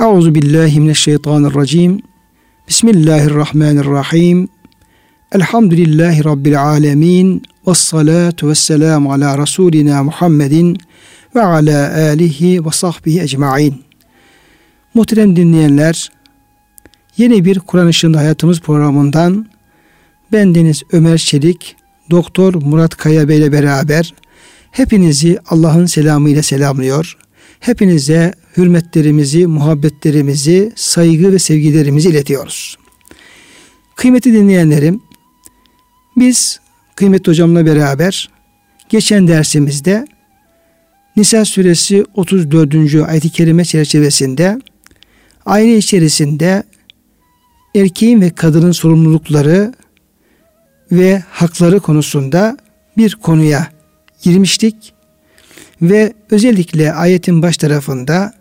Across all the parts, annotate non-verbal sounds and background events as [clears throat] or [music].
Euzu billahi mineşşeytanirracim. Bismillahirrahmanirrahim. Elhamdülillahi rabbil alamin. Ves salatu vesselam ala rasulina Muhammedin ve ala alihi ve sahbihi ecmaîn. Muhterem dinleyenler, yeni bir Kur'an Işığında Hayatımız programından ben Deniz Ömer Çelik, Doktor Murat Kaya Bey ile beraber hepinizi Allah'ın selamıyla selamlıyor. Hepinize hürmetlerimizi, muhabbetlerimizi, saygı ve sevgilerimizi iletiyoruz. Kıymetli dinleyenlerim, biz kıymetli hocamla beraber geçen dersimizde Nisa suresi 34. ayet-i kerime çerçevesinde aile içerisinde erkeğin ve kadının sorumlulukları ve hakları konusunda bir konuya girmiştik ve özellikle ayetin baş tarafında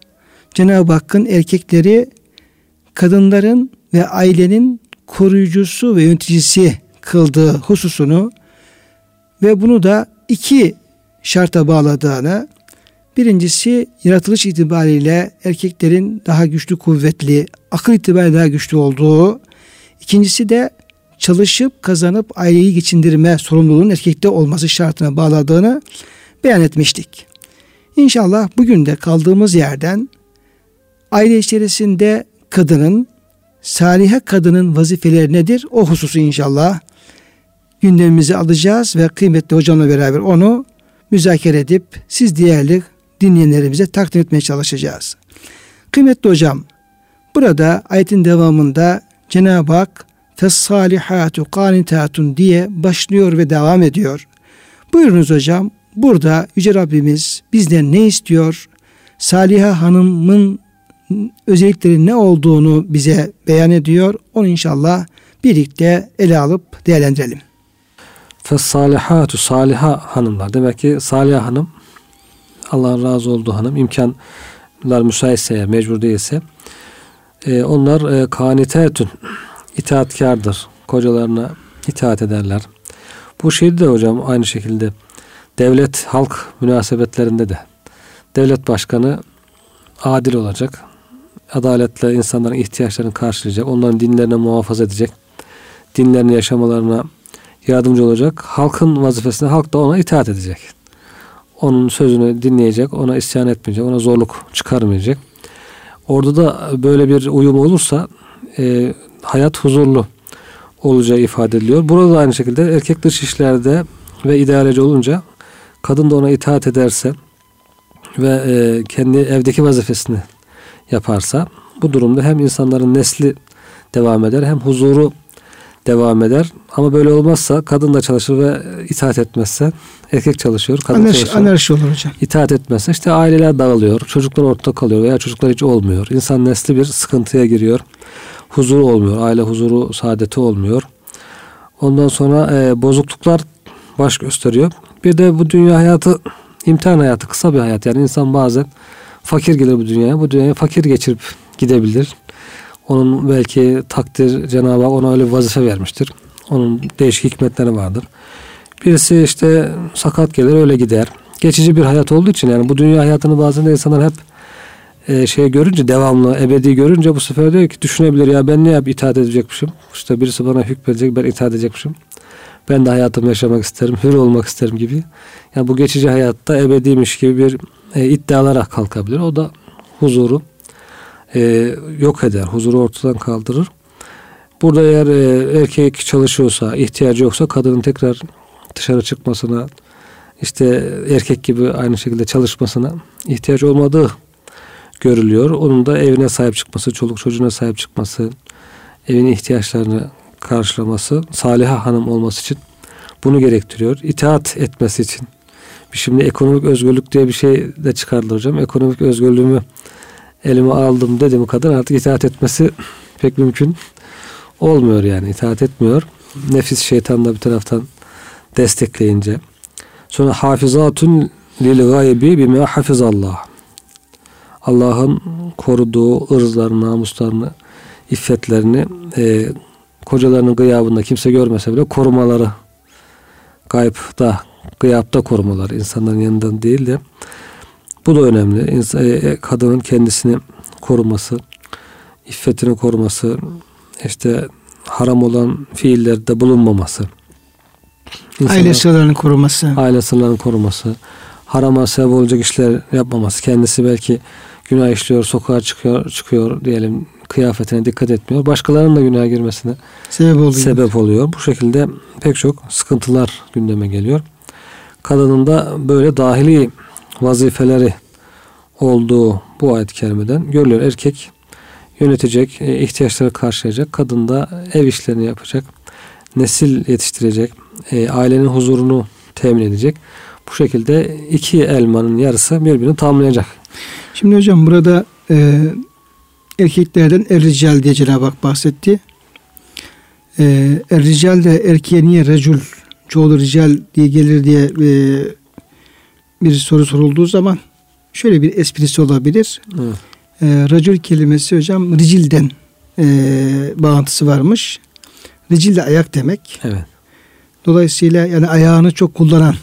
Cenab-ı Hakk'ın erkekleri kadınların ve ailenin koruyucusu ve yöneticisi kıldığı hususunu ve bunu da iki şarta bağladığını birincisi yaratılış itibariyle erkeklerin daha güçlü kuvvetli akıl itibariyle daha güçlü olduğu ikincisi de çalışıp kazanıp aileyi geçindirme sorumluluğunun erkekte olması şartına bağladığını beyan etmiştik. İnşallah bugün de kaldığımız yerden aile içerisinde kadının, salihe kadının vazifeleri nedir? O hususu inşallah gündemimize alacağız ve kıymetli hocamla beraber onu müzakere edip siz değerli dinleyenlerimize takdim etmeye çalışacağız. Kıymetli hocam, burada ayetin devamında Cenab-ı Hak fessalihatu kanitatun diye başlıyor ve devam ediyor. Buyurunuz hocam, burada Yüce Rabbimiz bizden ne istiyor? Saliha Hanım'ın özellikleri ne olduğunu bize beyan ediyor. Onu inşallah birlikte ele alıp değerlendirelim. Fessalihatu saliha hanımlar. Demek ki Saliha hanım Allah'ın razı olduğu hanım imkanlar müsaitse eğer mecbur değilse e, onlar e, kanitetün itaatkardır. Kocalarına itaat ederler. Bu şeyde de hocam aynı şekilde devlet halk münasebetlerinde de devlet başkanı adil olacak. Adaletle insanların ihtiyaçlarını karşılayacak. Onların dinlerini muhafaza edecek. Dinlerini yaşamalarına yardımcı olacak. Halkın vazifesine halk da ona itaat edecek. Onun sözünü dinleyecek, ona isyan etmeyecek, ona zorluk çıkarmayacak. Orada da böyle bir uyum olursa e, hayat huzurlu olacağı ifade ediliyor. Burada da aynı şekilde erkek dış işlerde ve idareci olunca kadın da ona itaat ederse ve e, kendi evdeki vazifesini yaparsa bu durumda hem insanların nesli devam eder hem huzuru devam eder. Ama böyle olmazsa kadın da çalışır ve itaat etmezse erkek çalışıyor, kadın anarşi, çalışıyor. Anarşi olur hocam. İtaat etmezse işte aileler dağılıyor, çocuklar ortada kalıyor veya çocuklar hiç olmuyor. İnsan nesli bir sıkıntıya giriyor. Huzuru olmuyor, aile huzuru, saadeti olmuyor. Ondan sonra e, bozukluklar baş gösteriyor. Bir de bu dünya hayatı imtihan hayatı kısa bir hayat. Yani insan bazen fakir gelir bu dünyaya. Bu dünyaya fakir geçirip gidebilir. Onun belki takdir Cenab-ı Hak ona öyle bir vazife vermiştir. Onun değişik hikmetleri vardır. Birisi işte sakat gelir öyle gider. Geçici bir hayat olduğu için yani bu dünya hayatını bazen de insanlar hep e, şey görünce devamlı ebedi görünce bu sefer diyor ki düşünebilir ya ben ne yap itaat edecekmişim. İşte birisi bana hükmedecek ben itaat edecekmişim. Ben de hayatımı yaşamak isterim, hür olmak isterim gibi. Yani bu geçici hayatta ebediymiş gibi bir e, iddialara kalkabilir. O da huzuru e, yok eder. Huzuru ortadan kaldırır. Burada eğer e, erkek çalışıyorsa, ihtiyacı yoksa kadının tekrar dışarı çıkmasına, işte erkek gibi aynı şekilde çalışmasına ihtiyaç olmadığı görülüyor. Onun da evine sahip çıkması, çoluk çocuğuna sahip çıkması, evin ihtiyaçlarını karşılaması, saliha hanım olması için bunu gerektiriyor. İtaat etmesi için. Şimdi ekonomik özgürlük diye bir şey de çıkardılar hocam. Ekonomik özgürlüğümü elime aldım dedim kadın artık itaat etmesi pek mümkün olmuyor yani itaat etmiyor. Nefis şeytan da bir taraftan destekleyince. Sonra hafizatun lil gaybi bima hafizallah. Allah'ın koruduğu ırzlarını, namuslarını, iffetlerini e, kocalarının gıyabında kimse görmese bile korumaları gayipta, gıyapta korumaları insanların yanından değil de bu da önemli. İnsan, e, kadının kendisini koruması, iffetini koruması, işte haram olan fiillerde bulunmaması. aile sırlarını koruması. Aile sırlarını koruması. Harama sebep olacak işler yapmaması. Kendisi belki günah işliyor, sokağa çıkıyor, çıkıyor diyelim kıyafetine dikkat etmiyor. Başkalarının da günaha girmesine sebep oluyor. sebep oluyor. Bu şekilde pek çok sıkıntılar gündeme geliyor. Kadının da böyle dahili vazifeleri olduğu bu ayet-i kerimeden görülüyor. Erkek yönetecek, e, ihtiyaçları karşılayacak. Kadın da ev işlerini yapacak. Nesil yetiştirecek. E, ailenin huzurunu temin edecek. Bu şekilde iki elmanın yarısı birbirini tamamlayacak. Şimdi hocam burada e, erkeklerden errical diye Cenab-ı Hak bahsetti. E, errical de erkeğe niye recul çoğulu rical diye gelir diye e, bir soru sorulduğu zaman şöyle bir esprisi olabilir. Evet. E, racul kelimesi hocam ricilden e, bağıntısı varmış. Ricil de ayak demek. Evet. Dolayısıyla yani ayağını çok kullanan.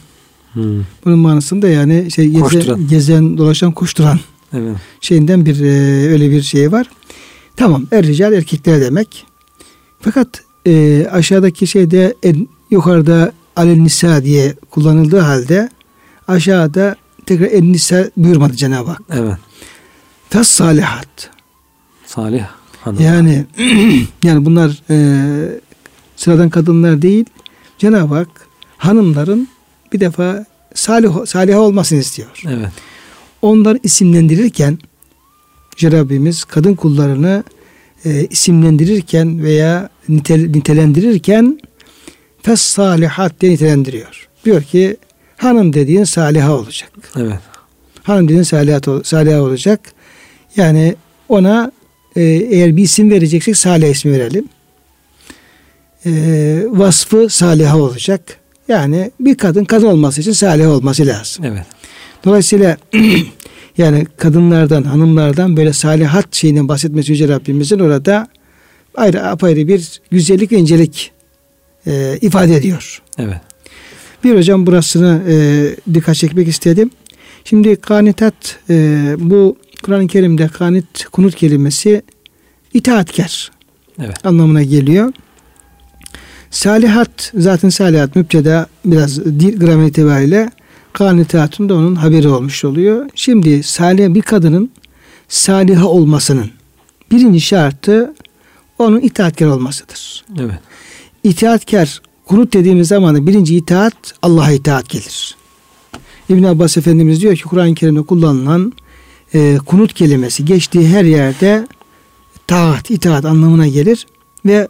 Hmm. Bunun manasında yani şey gezen, gezen dolaşan koşturan. Evet. Şeyinden bir e, öyle bir şey var. Tamam er rical erkekler demek. Fakat e, aşağıdaki şeyde en, yukarıda alel nisa diye kullanıldığı halde aşağıda tekrar en nisa buyurmadı Cenab-ı Hak. Evet. Tas salihat. Salih hanım. Yani [clears throat] yani bunlar e, sıradan kadınlar değil. Cenab-ı Hak hanımların bir defa salih salih olmasını istiyor. Evet. Onları isimlendirirken Rabbimiz kadın kullarını e, isimlendirirken veya nitel, nitelendirirken fes salihat diye nitelendiriyor. Diyor ki hanım dediğin saliha olacak. Evet. Hanım dediğin saliha, saliha olacak. Yani ona e, eğer bir isim vereceksek salih ismi verelim. E, vasfı saliha olacak. Yani bir kadın kadın olması için salih olması lazım. Evet. Dolayısıyla [clears throat] yani kadınlardan, hanımlardan böyle salihat şeyinden bahsetmesi Yüce Rabbimizin orada ayrı apayrı bir güzellik ve incelik e, ifade ediyor. Evet. Bir hocam burasını e, dikkat çekmek istedim. Şimdi kanitat e, bu Kur'an-ı Kerim'de kanit kunut kelimesi itaatkar evet. anlamına geliyor. Salihat zaten salihat müpteda biraz dil gramer itibariyle kanitatın da onun haberi olmuş oluyor. Şimdi salih bir kadının saliha olmasının birinci şartı onun itaatkar olmasıdır. Evet. İtaatkar kunut dediğimiz zaman birinci itaat Allah'a itaat gelir. İbn Abbas Efendimiz diyor ki Kur'an-ı Kerim'de kullanılan e, kunut kelimesi geçtiği her yerde taat, itaat anlamına gelir ve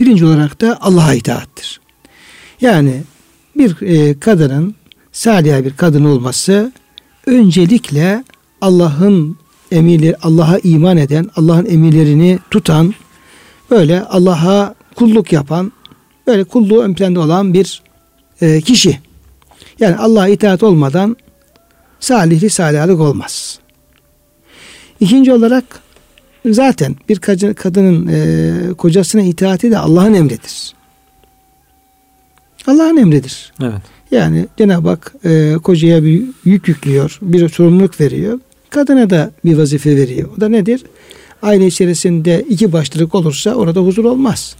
birinci olarak da Allah'a itaattir. Yani bir e, kadının salih bir kadın olması öncelikle Allah'ın emirleri, Allah'a iman eden, Allah'ın emirlerini tutan, böyle Allah'a kulluk yapan, böyle kulluğu ön planda olan bir e, kişi. Yani Allah'a itaat olmadan salihli salihlik olmaz. İkinci olarak zaten bir kadının e, kocasına itaati de Allah'ın emridir. Allah'ın emridir. Evet. Yani Cenab-ı Hak e, kocaya bir yük yüklüyor, bir sorumluluk veriyor. Kadına da bir vazife veriyor. O da nedir? Aile içerisinde iki başlılık olursa orada huzur olmaz.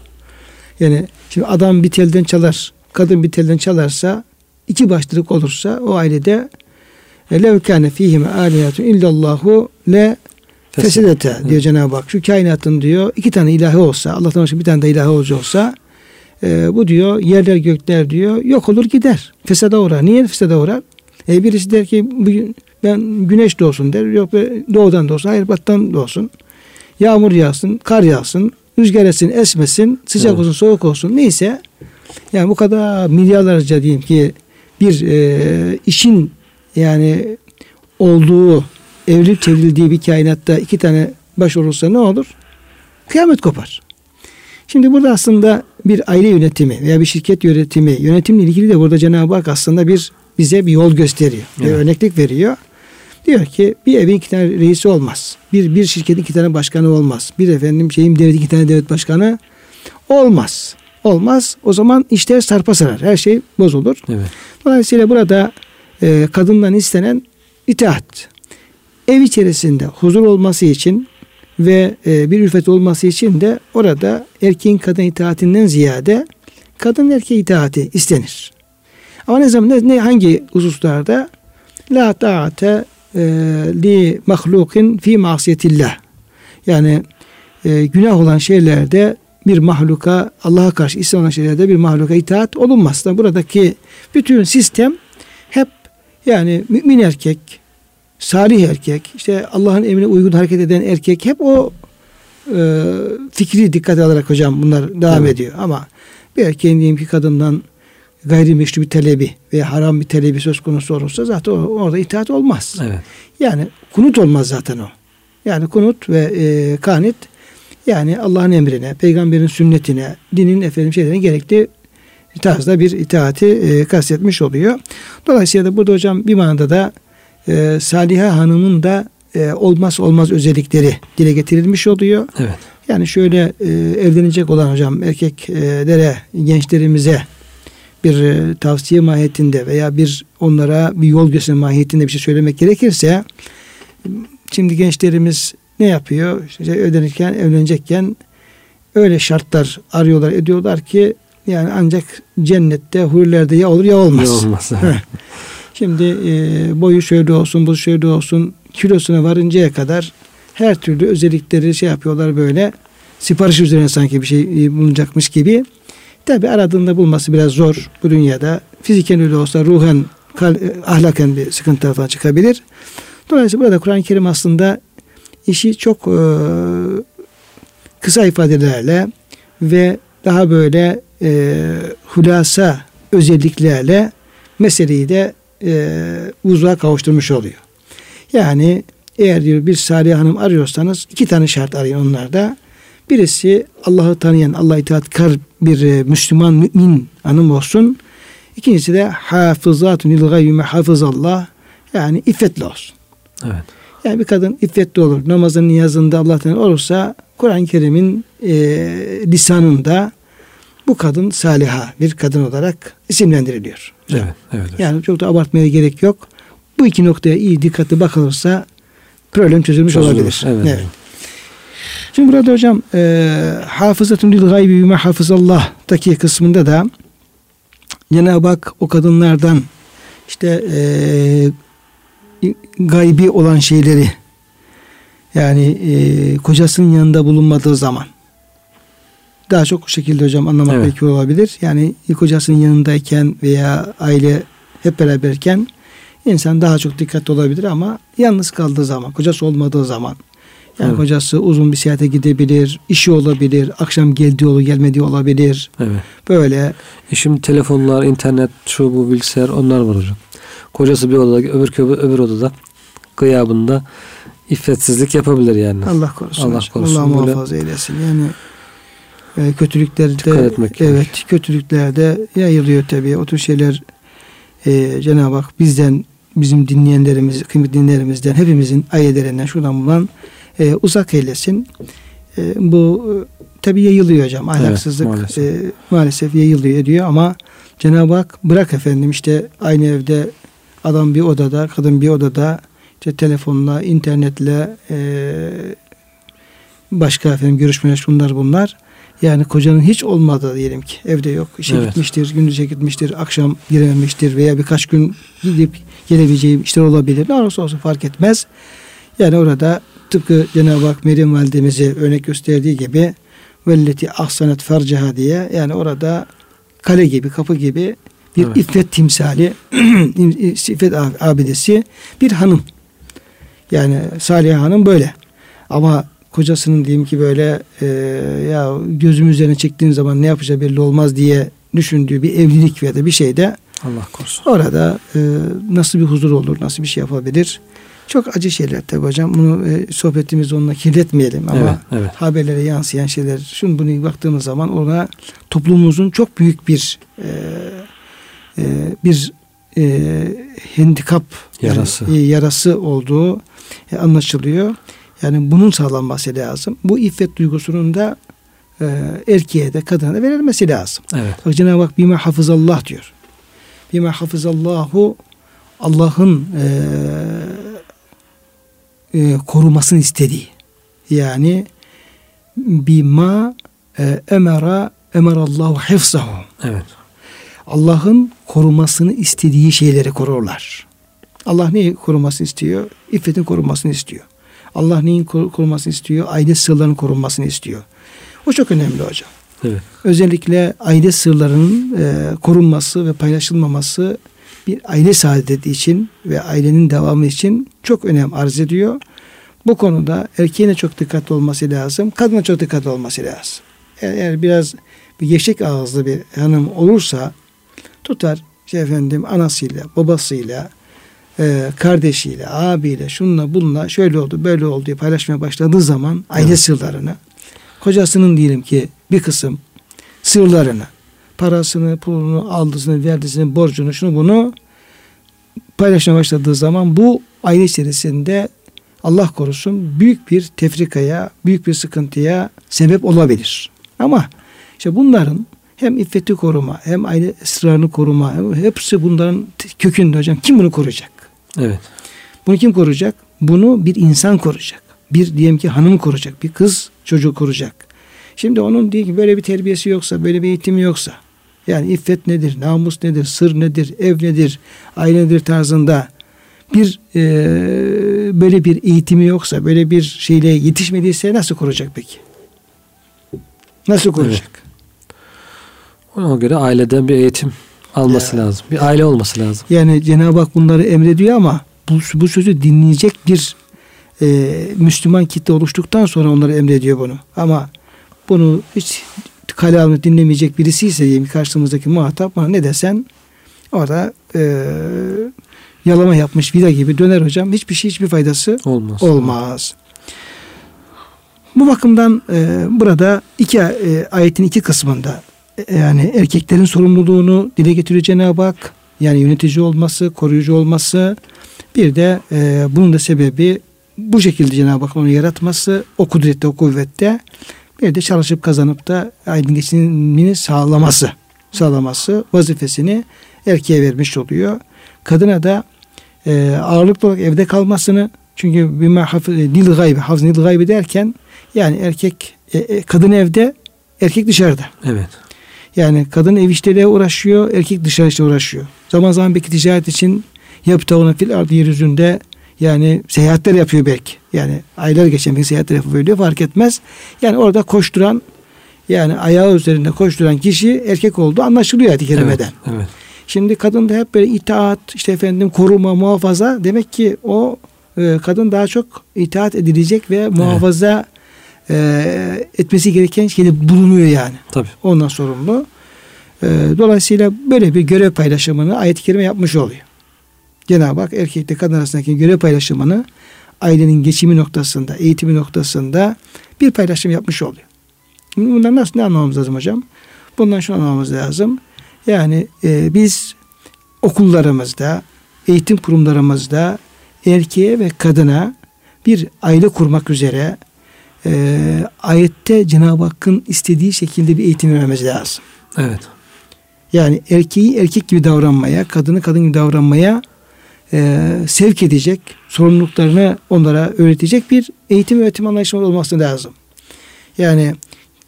Yani şimdi adam bir telden çalar, kadın bir telden çalarsa iki başlılık olursa o ailede lev kâne fîhime âliyatun illallahu le fesedete diyor Cenab-ı Hak. Şu kainatın diyor iki tane ilahi olsa Allah'tan başka bir tane de ilahi olsa e, bu diyor yerler gökler diyor yok olur gider. Fesada uğrar. Niye fesada uğrar? E, birisi der ki bugün ben güneş doğsun der. Yok doğudan doğsun. Hayır battan doğsun. Yağmur yağsın, kar yağsın, rüzgar etsin, esmesin, sıcak evet. olsun, soğuk olsun. Neyse yani bu kadar milyarlarca diyeyim ki bir e, işin yani olduğu evrilip çevrildiği bir kainatta iki tane baş olursa ne olur? Kıyamet kopar. Şimdi burada aslında bir aile yönetimi veya bir şirket yönetimi, yönetimle ilgili de burada Cenab-ı Hak aslında bir bize bir yol gösteriyor. Evet. Bir örneklik veriyor. Diyor ki bir evin iki tane reisi olmaz. Bir bir şirketin iki tane başkanı olmaz. Bir efendim şeyim devlet iki tane devlet başkanı olmaz. Olmaz. O zaman işler sarpa sarar. Her şey bozulur. Evet. Dolayısıyla burada e, kadından istenen itaat. Ev içerisinde huzur olması için ve e, bir ülfet olması için de orada erkeğin kadın itaatinden ziyade kadın erkeğe itaati istenir. Ama ne zaman ne, hangi hususlarda la ta'ate e, li mahlukin fi masiyetillah. Yani e, günah olan şeylerde bir mahluka Allah'a karşı isyan olan şeylerde bir mahluka itaat olunmaz. Buradaki bütün sistem hep yani mümin erkek, salih erkek, işte Allah'ın emrine uygun hareket eden erkek hep o e, fikri dikkate alarak hocam bunlar devam evet. ediyor. Ama bir erkeğin diyelim ki kadından gayrimeşru bir talebi veya haram bir talebi söz konusu olursa zaten orada itaat olmaz. Evet. Yani kunut olmaz zaten o. Yani kunut ve e, kanit yani Allah'ın emrine, peygamberin sünnetine, dinin efendim şeylerine gerekli tarzda bir itaati e, kastetmiş oluyor. Dolayısıyla da burada hocam bir manada da e, Saliha Hanım'ın da e, olmaz olmaz özellikleri dile getirilmiş oluyor. Evet. Yani şöyle e, evlenecek olan hocam erkeklere, gençlerimize bir e, tavsiye mahiyetinde veya bir onlara bir yol gösterme mahiyetinde bir şey söylemek gerekirse şimdi gençlerimiz ne yapıyor? İşte evlenirken, evlenecekken öyle şartlar arıyorlar, ediyorlar ki yani ancak cennette, hurlerde ya olur ya olmaz. Ya olmaz. [laughs] Şimdi e, boyu şöyle olsun, bu şöyle olsun, kilosuna varıncaya kadar her türlü özellikleri şey yapıyorlar böyle. Sipariş üzerine sanki bir şey e, bulunacakmış gibi. Tabi aradığında bulması biraz zor bu dünyada. Fiziken öyle olsa ruhen, kal, e, ahlaken bir sıkıntı falan çıkabilir. Dolayısıyla burada Kur'an-ı Kerim aslında işi çok e, kısa ifadelerle ve daha böyle e, hulasa özelliklerle meseleyi de e, uzluğa kavuşturmuş oluyor. Yani eğer diyor bir Salih Hanım arıyorsanız iki tane şart arayın onlarda. Birisi Allah'ı tanıyan, Allah itaatkar bir e, Müslüman, mümin hanım olsun. İkincisi de hafızatun il gayyume hafızallah. Yani iffetli olsun. Evet. Yani bir kadın iffetli olur. Namazın niyazında Allah'tan olursa Kur'an-ı Kerim'in e, lisanında bu kadın saliha bir kadın olarak isimlendiriliyor. Evet, evet. Yani çok da abartmaya gerek yok. Bu iki noktaya iyi dikkatli bakılırsa problem çözülmüş Çözülür, olabilir. Evet. evet. Şimdi burada hocam e, hafızatun lil gaybi bime hafızallah'taki kısmında da Cenab-ı Hak o kadınlardan işte e, gaybi olan şeyleri yani e, kocasının yanında bulunmadığı zaman daha çok bu şekilde hocam anlamak evet. belki olabilir. Yani kocasının yanındayken veya aile hep beraberken insan daha çok dikkatli olabilir ama yalnız kaldığı zaman, kocası olmadığı zaman yani evet. kocası uzun bir seyahate gidebilir, işi olabilir, akşam geldiği olur, gelmediği olabilir. Evet. Böyle. E şimdi telefonlar, internet, şu bu bilgisayar onlar var hocam. Kocası bir odada, öbür öbür, öbür odada gıyabında iffetsizlik yapabilir yani. Allah korusun. Allah korusun. Allah muhafaza eylesin. Yani e, kötülüklerde evet yani. kötülüklerde yayılıyor tabii. O tür şeyler e, Cenab-ı Hak bizden bizim dinleyenlerimiz, kıymetli dinleyenlerimizden hepimizin ayetlerinden şuradan bulan e, uzak eylesin. E, bu e, tabii yayılıyor hocam. Ahlaksızlık evet, maalesef. E, maalesef yayılıyor diyor ama Cenab-ı Hak bırak efendim işte aynı evde adam bir odada, kadın bir odada işte telefonla, internetle e, başka efendim görüşmeler şunlar bunlar. Yani kocanın hiç olmadığı diyelim ki evde yok. işe evet. gitmiştir, gündüze gitmiştir, akşam girememiştir veya birkaç gün gidip gelebileceği işler olabilir. Ne olursa olsun fark etmez. Yani orada tıpkı Cenab-ı Hak Meryem validemize örnek gösterdiği gibi velleti ahsanet ferceha diye yani orada kale gibi kapı gibi bir evet. iffet timsali [clears throat] iffet abidesi bir hanım yani Salih Hanım böyle ama kocasının diyeyim ki böyle e, ya gözüm üzerine çektiğin zaman ne yapacağı belli olmaz diye düşündüğü bir evlilik veya da bir şeyde Allah korusun. Orada e, nasıl bir huzur olur, nasıl bir şey yapabilir? Çok acı şeyler tabi hocam. Bunu e, sohbetimizi onunla kirletmeyelim ama evet, evet. haberlere yansıyan şeyler. Şunu bunu baktığımız zaman ona toplumumuzun çok büyük bir e, e, bir e, handikap yarası yani, e, yarası olduğu e, anlaşılıyor. Yani bunun sağlanması lazım. Bu iffet duygusunun da e, erkeğe de kadına da verilmesi lazım. Evet. Cenab-ı Hak bime hafızallah diyor. Bime hafızallahu Allah'ın e, e, korumasını istediği. Yani bima e, emera emerallahu hifzahu. Evet. Allah'ın korumasını istediği şeyleri korurlar. Allah neyi korumasını istiyor? İffetin korunmasını istiyor. Allah neyin korunmasını istiyor? Aile sırlarının korunmasını istiyor. O çok önemli hocam. Evet. Özellikle aile sırlarının e, korunması ve paylaşılmaması bir aile saadeti için ve ailenin devamı için çok önem arz ediyor. Bu konuda erkeğine çok dikkatli olması lazım. Kadına çok dikkatli olması lazım. Eğer, eğer biraz bir geçik ağızlı bir hanım olursa tutar şey efendim anasıyla, babasıyla, e, kardeşiyle, abiyle, şunla bununla şöyle oldu, böyle oldu diye paylaşmaya başladığı zaman aile evet. sırlarını, kocasının diyelim ki bir kısım sırlarını, parasını, pulunu, aldısını, verdisini, borcunu, şunu bunu paylaşmaya başladığı zaman bu aile içerisinde Allah korusun büyük bir tefrikaya, büyük bir sıkıntıya sebep olabilir. Ama işte bunların hem iffeti koruma, hem aile esrarını koruma, hepsi bunların kökünde hocam. Kim bunu koruyacak? Evet. Bunu kim koruyacak? Bunu bir insan koruyacak. Bir diyelim ki hanım koruyacak, bir kız çocuğu koruyacak. Şimdi onun diye ki böyle bir terbiyesi yoksa, böyle bir eğitimi yoksa, yani iffet nedir, namus nedir, sır nedir, ev nedir, aile nedir tarzında bir e, böyle bir eğitimi yoksa, böyle bir şeyle yetişmediyse nasıl koruyacak peki? Nasıl koruyacak? Evet. Ona göre aileden bir eğitim alması ya. lazım. Bir aile olması lazım. Yani Cenab-ı Hak bunları emrediyor ama bu, bu sözü dinleyecek bir e, Müslüman kitle oluştuktan sonra onları emrediyor bunu. Ama bunu hiç kale almış dinlemeyecek birisi ise karşımızdaki muhatap bana ne desen orada e, yalama yapmış vida gibi döner hocam. Hiçbir şey hiçbir faydası olmaz. olmaz. Bu bakımdan e, burada iki e, ayetin iki kısmında yani erkeklerin sorumluluğunu dile getiriyor Cenab-ı Hak. Yani yönetici olması, koruyucu olması. Bir de e, bunun da sebebi bu şekilde Cenab-ı Hak onu yaratması, o kudrette, o kuvvette. Bir de çalışıp kazanıp da aydın geçimini sağlaması, sağlaması vazifesini erkeğe vermiş oluyor. Kadına da e, ağırlıklı olarak evde kalmasını çünkü bir dil gaybi, hafız dil gaybi derken yani erkek e, e, kadın evde, erkek dışarıda. Evet. Yani kadın ev işleriyle uğraşıyor, erkek dışarı uğraşıyor. Zaman zaman belki ticaret için yaptığını fil ardı yeryüzünde yani seyahatler yapıyor belki. Yani aylar geçen bir seyahatler yapıyor fark etmez. Yani orada koşturan yani ayağı üzerinde koşturan kişi erkek olduğu anlaşılıyor ayet kerimeden. Evet, evet. Şimdi kadın da hep böyle itaat, işte efendim koruma, muhafaza. Demek ki o e, kadın daha çok itaat edilecek ve muhafaza e, etmesi gereken şeyde bulunuyor yani. Tabii. Ondan sorumlu. E, dolayısıyla böyle bir görev paylaşımını ayet-i kerime yapmış oluyor. Cenab-ı Hak erkekle kadın arasındaki görev paylaşımını ailenin geçimi noktasında, eğitimi noktasında bir paylaşım yapmış oluyor. Bundan nasıl ne anlamamız lazım hocam? Bundan şunu anlamamız lazım. Yani e, biz okullarımızda, eğitim kurumlarımızda erkeğe ve kadına bir aile kurmak üzere e, ayette Cenab-ı Hakk'ın istediği şekilde bir eğitim vermemiz lazım. Evet. Yani erkeği erkek gibi davranmaya, kadını kadın gibi davranmaya e, sevk edecek, sorumluluklarını onlara öğretecek bir eğitim öğretim anlayışı olması lazım. Yani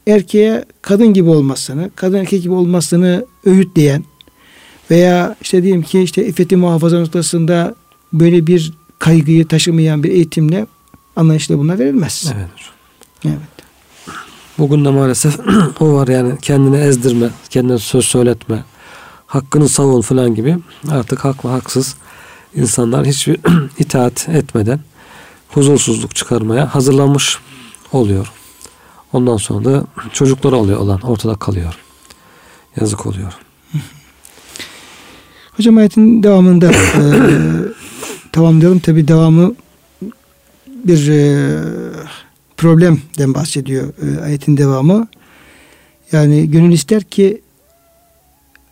erkeğe kadın gibi olmasını, kadın erkek gibi olmasını öğütleyen veya işte diyelim ki işte iffeti muhafaza noktasında böyle bir kaygıyı taşımayan bir eğitimle anlayışla buna verilmez. Evet. Evet. Bugün de maalesef [clears throat] o var yani kendini ezdirme, kendine söz söyletme, hakkını savun falan gibi artık haklı haksız insanlar hiçbir [clears throat] itaat etmeden huzursuzluk çıkarmaya hazırlanmış oluyor. Ondan sonra da çocuklar oluyor olan ortada kalıyor. Yazık oluyor. [laughs] Hocam ayetin devamında e, tamamlayalım. Tabi devamı bir e, problemden bahsediyor e, ayetin devamı. Yani gönül ister ki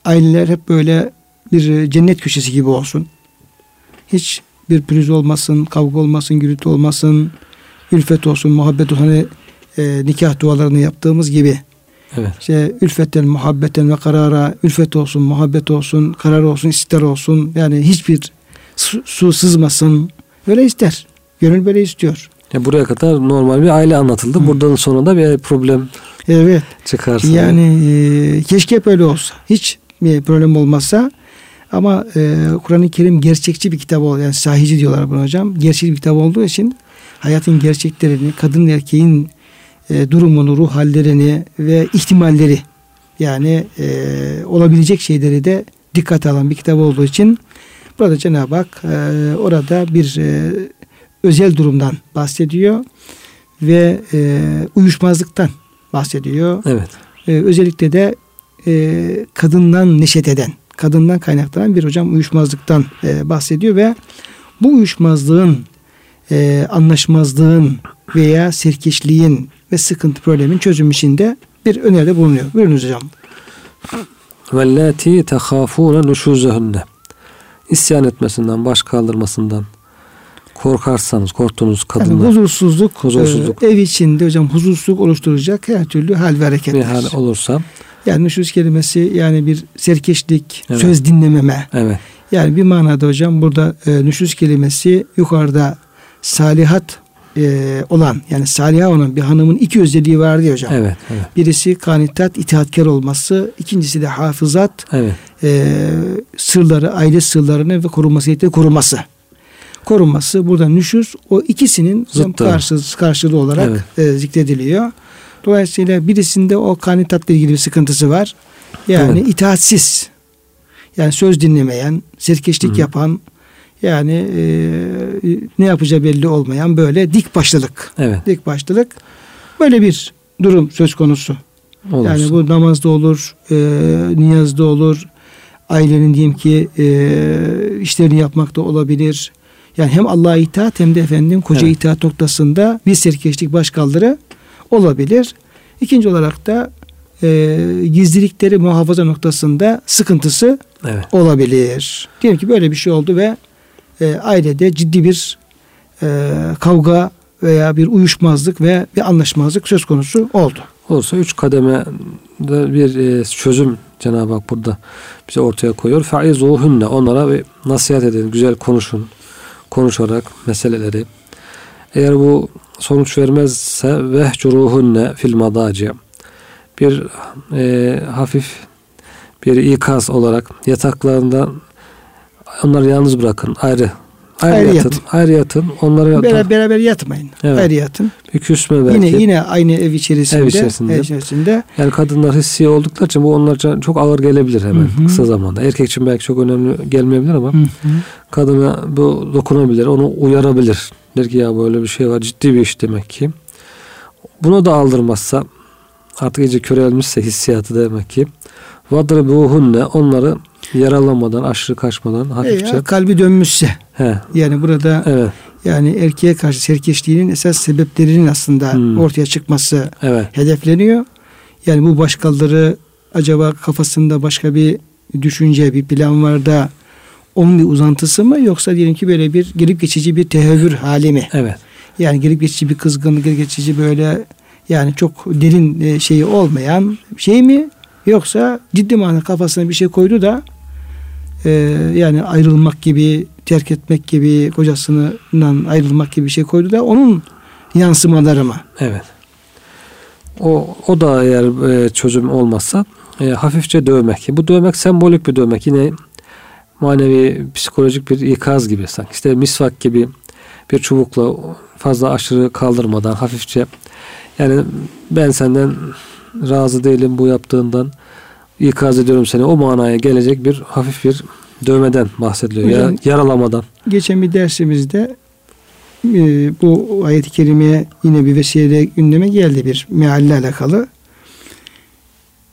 aileler hep böyle bir cennet köşesi gibi olsun. Hiç bir pürüz olmasın, kavga olmasın, gürültü olmasın, ülfet olsun, muhabbet olsun. Hani e, nikah dualarını yaptığımız gibi. Evet. İşte ülfetten, muhabbetten ve karara, ülfet olsun, muhabbet olsun, karar olsun, ister olsun. Yani hiçbir su, su sızmasın. Öyle ister. Gönül böyle istiyor. Ya buraya kadar normal bir aile anlatıldı. Hı. Buradan sonra da bir problem evet. çıkarsa. Yani e, keşke hep öyle olsa. Hiç bir problem olmasa ama e, Kur'an-ı Kerim gerçekçi bir kitap oluyor. Yani sahici diyorlar buna hocam. Gerçek bir kitap olduğu için hayatın gerçeklerini, kadın erkeğin e, durumunu, ruh hallerini ve ihtimalleri yani e, olabilecek şeyleri de dikkat alan bir kitap olduğu için burada Cenab-ı Hak e, orada bir e, özel durumdan bahsediyor ve e, uyuşmazlıktan bahsediyor. Evet. E, özellikle de e, kadından neşet eden, kadından kaynaklanan bir hocam uyuşmazlıktan e, bahsediyor ve bu uyuşmazlığın, e, anlaşmazlığın veya serkeşliğin ve sıkıntı problemin çözümü için de bir öneride bulunuyor. Buyurunuz hocam. Vellati tehafune nuşuzehunne. İsyan etmesinden, baş kaldırmasından korkarsanız, korktuğunuz kadınlar. Yani huzursuzluk, huzursuzluk. E, ev içinde hocam huzursuzluk oluşturacak her türlü hal ve hareketler. Bir hal olursa. Yani nüşuz kelimesi yani bir serkeşlik, evet. söz dinlememe. Evet. Yani bir manada hocam burada e, nüşuz kelimesi yukarıda salihat e, olan yani saliha olan bir hanımın iki özelliği var diyor hocam. Evet, evet. Birisi kanitat, itaatkar olması. ikincisi de hafızat. Evet. E, sırları, aile sırlarını ve korunması koruması. Korunması burada nüşuz o ikisinin Zıttı. karşı, karşılığı olarak evet. e, zikrediliyor. Dolayısıyla birisinde o kanitatla ilgili bir sıkıntısı var. Yani evet. itaatsiz. Yani söz dinlemeyen, serkeşlik Hı-hı. yapan, yani e, ne yapacağı belli olmayan böyle dik başlılık. Evet. Dik başlılık. Böyle bir durum söz konusu. Olursa. Yani bu namazda olur, e, niyazda olur, ailenin diyeyim ki e, işlerini yapmakta olabilir. Yani hem Allah'a itaat hem de efendim koca evet. itaat noktasında bir serkeşlik başkaldırı olabilir. İkinci olarak da e, gizlilikleri muhafaza noktasında sıkıntısı evet. olabilir. Diyelim ki böyle bir şey oldu ve e, ailede ciddi bir e, kavga veya bir uyuşmazlık ve bir anlaşmazlık söz konusu oldu. Olursa üç kademe bir e, çözüm Cenab-ı Hak burada bize ortaya koyuyor. Faizuhunne onlara bir nasihat edin, güzel konuşun. Konuşarak meseleleri. Eğer bu sonuç vermezse vehcuruhunne fil madaci bir e, hafif bir ikaz olarak yataklarında Onları yalnız bırakın. Ayrı. Ayrı, ayrı yatın. yatın. Ayrı yatın. Onları beraber, beraber yatmayın. Evet. Ayrı yatın. Bir küsme belki. Yine yine aynı ev içerisinde. Ev içerisinde. Ev içerisinde. Yani kadınlar hissi oldukları için bu onlar için çok ağır gelebilir hemen Hı-hı. kısa zamanda. Erkek için belki çok önemli gelmeyebilir ama Hı-hı. kadına bu dokunabilir, onu uyarabilir. Der ki ya böyle bir şey var, ciddi bir iş demek ki. Bunu da aldırmazsa artık iyice körelmişse hissiyatı demek ki vadribuhunne onları yaralamadan, aşırı kaçmadan hafifçe. E kalbi dönmüşse. He. Yani burada evet. yani erkeğe karşı serkeşliğinin esas sebeplerinin aslında hmm. ortaya çıkması evet. hedefleniyor. Yani bu başkaları acaba kafasında başka bir düşünce, bir plan var da onun bir uzantısı mı yoksa diyelim ki böyle bir gelip geçici bir tehevvür hali mi? Evet. Yani gelip geçici bir kızgınlık, gelip geçici böyle yani çok derin e, şeyi olmayan şey mi? Yoksa ciddi manada kafasına bir şey koydu da e, yani ayrılmak gibi, terk etmek gibi, kocasından ayrılmak gibi bir şey koydu da onun yansımaları mı? Evet. O, o da eğer e, çözüm olmazsa e, hafifçe dövmek. Bu dövmek sembolik bir dövmek. Yine manevi, psikolojik bir ikaz gibi sanki. İşte misvak gibi bir çubukla fazla aşırı kaldırmadan hafifçe yani ben senden razı değilim bu yaptığından ikaz ediyorum seni. O manaya gelecek bir hafif bir dövmeden bahsediliyor. Hocam, ya, yaralamadan. Geçen bir dersimizde e, bu ayet-i kerimeye yine bir vesileyle gündeme geldi bir mealle alakalı.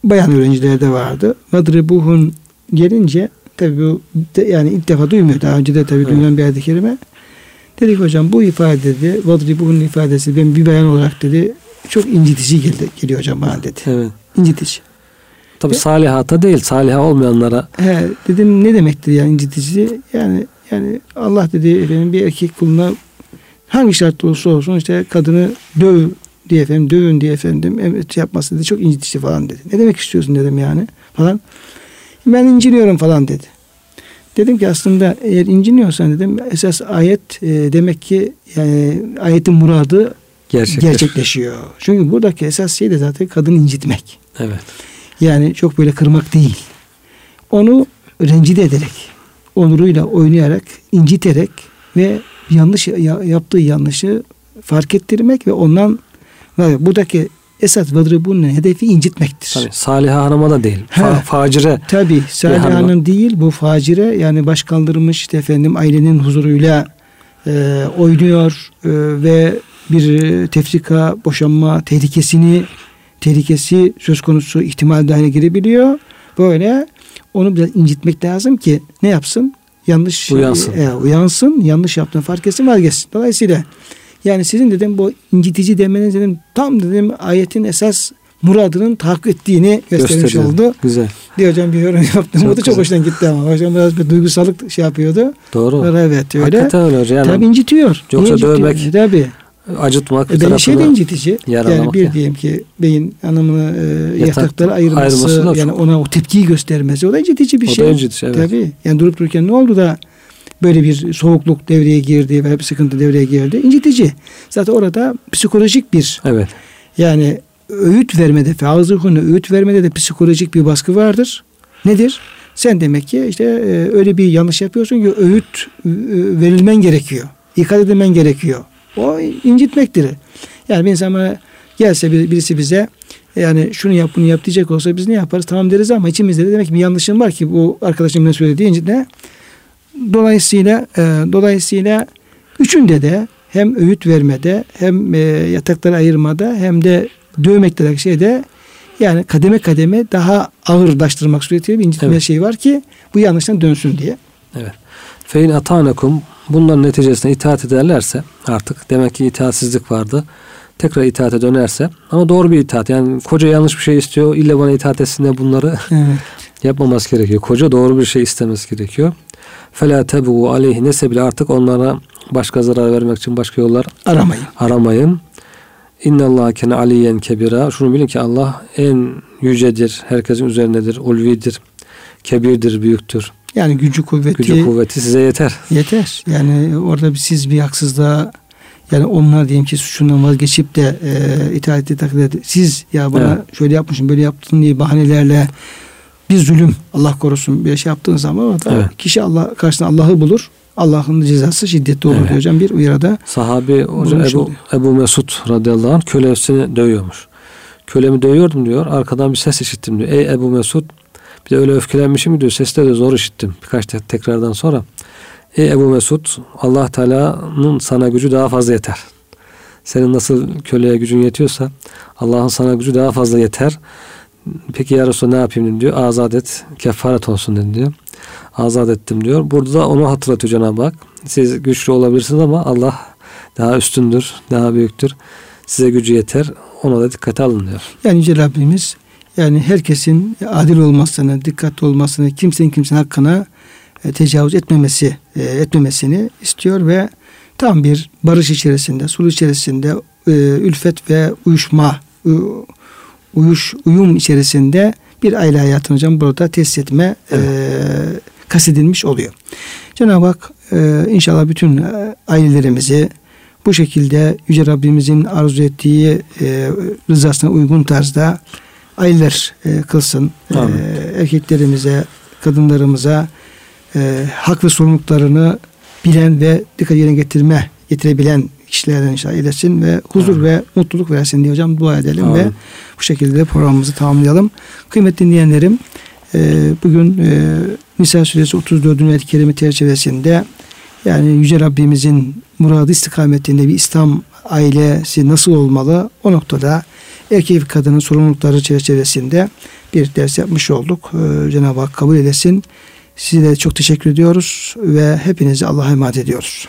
Bayan öğrencilerde vardı. Vadribuhun gelince tabi bu de, yani ilk defa duymuyor. Daha önce de tabi evet. duyulan bir ayet-i kerime. Dedik hocam bu ifade dedi. Vadribuhun ifadesi ben bir bayan olarak dedi çok incitici geldi, geliyor hocam bana dedi. Evet. İncitici. Tabi e, salihata değil, saliha olmayanlara. He, dedim ne demektir yani incitici? Yani yani Allah dedi efendim bir erkek kuluna hangi şart olursa olsun işte kadını döv diye efendim dövün diye efendim emret yapması dedi çok incitici falan dedi. Ne demek istiyorsun dedim yani falan. Ben inciniyorum falan dedi. Dedim ki aslında eğer inciniyorsan dedim esas ayet e, demek ki yani ayetin muradı Gerçekleşiyor. gerçekleşiyor. Çünkü buradaki esas şey de zaten kadını incitmek. Evet. Yani çok böyle kırmak değil. Onu rencide ederek, onuruyla oynayarak, inciterek ve yanlış ya- yaptığı yanlışı fark ettirmek ve ondan buradaki esas vadribunun hedefi incitmektir. Tabii, Saliha Hanım'a da değil. Fa- facire. Tabi Salih hanım- Hanım değil bu facire yani baş kaldırmış işte efendim ailenin huzuruyla e, oynuyor e, ve bir e, tefrika boşanma tehlikesini tehlikesi söz konusu ihtimal dahil girebiliyor. Böyle onu biraz incitmek lazım ki ne yapsın? Yanlış Uyansın. e, uyansın, yanlış yaptığını fark etsin, vazgeçsin. Dolayısıyla yani sizin dedim bu incitici demeniz dedim tam dedim ayetin esas muradının tahakkuk ettiğini göstermiş gösteriyor. oldu Güzel. diye hocam bir yorum yaptım. Çok o da çok güzel. hoşuna gitti ama. Hocam biraz bir duygusallık şey yapıyordu. Doğru. Sonra evet öyle. Hakikaten öyle hocam. Yani Tabii incitiyor. Yoksa dövmek, Tabii. Acıtmak. E benim şey de incitici. Yani bir ya. diyelim ki beyin hanımını e, Yatak- yataklara ayırması, ayırması da yani çok- ona o tepkiyi göstermesi. O da incitici bir O da şey. incitici, evet. Tabii. Yani durup dururken ne oldu da böyle bir soğukluk devreye girdi veya bir sıkıntı devreye girdi. İncitici. Zaten orada psikolojik bir Evet. yani öğüt vermede, feazıhune öğüt vermede de psikolojik bir baskı vardır. Nedir? Sen demek ki işte e, öyle bir yanlış yapıyorsun ki öğüt e, verilmen gerekiyor. İkaz edilmen gerekiyor. O incitmektir. Yani bir insan bana gelse bir- birisi bize yani şunu yap bunu yap diyecek olsa biz ne yaparız? Tamam deriz ama içimizde de demek ki bir yanlışım var ki bu arkadaşım ne söylediği incitme. Dolayısıyla e, dolayısıyla üçünde de hem öğüt vermede hem e, yatakları ayırmada hem de dövmek denen şeyde yani kademe kademe daha ağırlaştırmak suretiyle bir incitme Evet. şey var ki bu yanlıştan dönsün diye. Evet. Fein atanekum bunların neticesinde itaat ederlerse artık demek ki itaatsizlik vardı. Tekrar itaate dönerse ama doğru bir itaat. Yani koca yanlış bir şey istiyor. İlle bana itaat etsin de bunları [laughs] Evet. yapmaması gerekiyor. Koca doğru bir şey istemesi gerekiyor. Fela tebu aleyhi nesebil artık onlara başka zarar vermek için başka yollar Aramayın. aramayın. İnnallâhe kene aliyen kebira. Şunu bilin ki Allah en yücedir. Herkesin üzerindedir. Ulvidir. Kebirdir, büyüktür. Yani gücü kuvveti Gücü kuvveti size yeter. yeter. Yani orada bir, siz bir haksızlığa yani onlar diyelim ki suçundan vazgeçip de e, itaati takdir edip siz ya bana Evet. şöyle yapmışsın böyle yaptın diye bahanelerle bir zulüm Allah korusun bir şey yaptığın zaman Evet. kişi Allah karşısında Allah'ı bulur. Allah'ın cezası şiddetli olur Evet. diyor hocam bir uyarıda. Sahabi hocam Ebu, oluyor. Ebu Mesud radıyallahu anh kölesini dövüyormuş. Kölemi dövüyordum diyor. Arkadan bir ses işittim diyor. Ey Ebu Mesud bir de öyle öfkelenmişim mi diyor. Sesle de zor işittim. Birkaç te- tekrardan sonra. Ey Ebu Mesud Allah Teala'nın sana gücü daha fazla yeter. Senin nasıl köleye gücün yetiyorsa Allah'ın sana gücü daha fazla yeter. Peki ya Resulallah ne yapayım diyor. Azat et, kefaret olsun dedi diyor. Azat ettim diyor. Burada da onu hatırlatıyor Cenab-ı Hak. Siz güçlü olabilirsiniz ama Allah daha üstündür, daha büyüktür. Size gücü yeter. Ona da dikkate alın diyor. Yani Yüce Rabbimiz yani herkesin adil olmasını, dikkatli olmasını, kimsenin kimsenin hakkına e, tecavüz etmemesi, e, etmemesini istiyor ve tam bir barış içerisinde, sulh içerisinde, e, ülfet ve uyuşma, u- uyuş, uyum içerisinde bir aile hayatını hocam burada tesis etme e, kastedilmiş oluyor. Cenab-ı Hak e, inşallah bütün ailelerimizi bu şekilde Yüce Rabbimizin arzu ettiği e, rızasına uygun tarzda aileler e, kılsın. E, erkeklerimize, kadınlarımıza e, hak ve sorumluluklarını bilen ve dikkat yerine getirme getirebilen kişilerden inşallah eylesin ve huzur Amin. ve mutluluk versin diye hocam dua edelim ve Amin. bu şekilde de programımızı tamamlayalım. Kıymetli dinleyenlerim e, bugün e, Nisa suresi 34. ayet-i kerime çerçevesinde yani Yüce Rabbimizin muradı istikametinde bir İslam ailesi nasıl olmalı o noktada erkek ve kadının sorumlulukları çerçevesinde bir ders yapmış olduk. Ee, Cenab-ı Hak kabul edesin. Size de çok teşekkür ediyoruz ve hepinizi Allah'a emanet ediyoruz.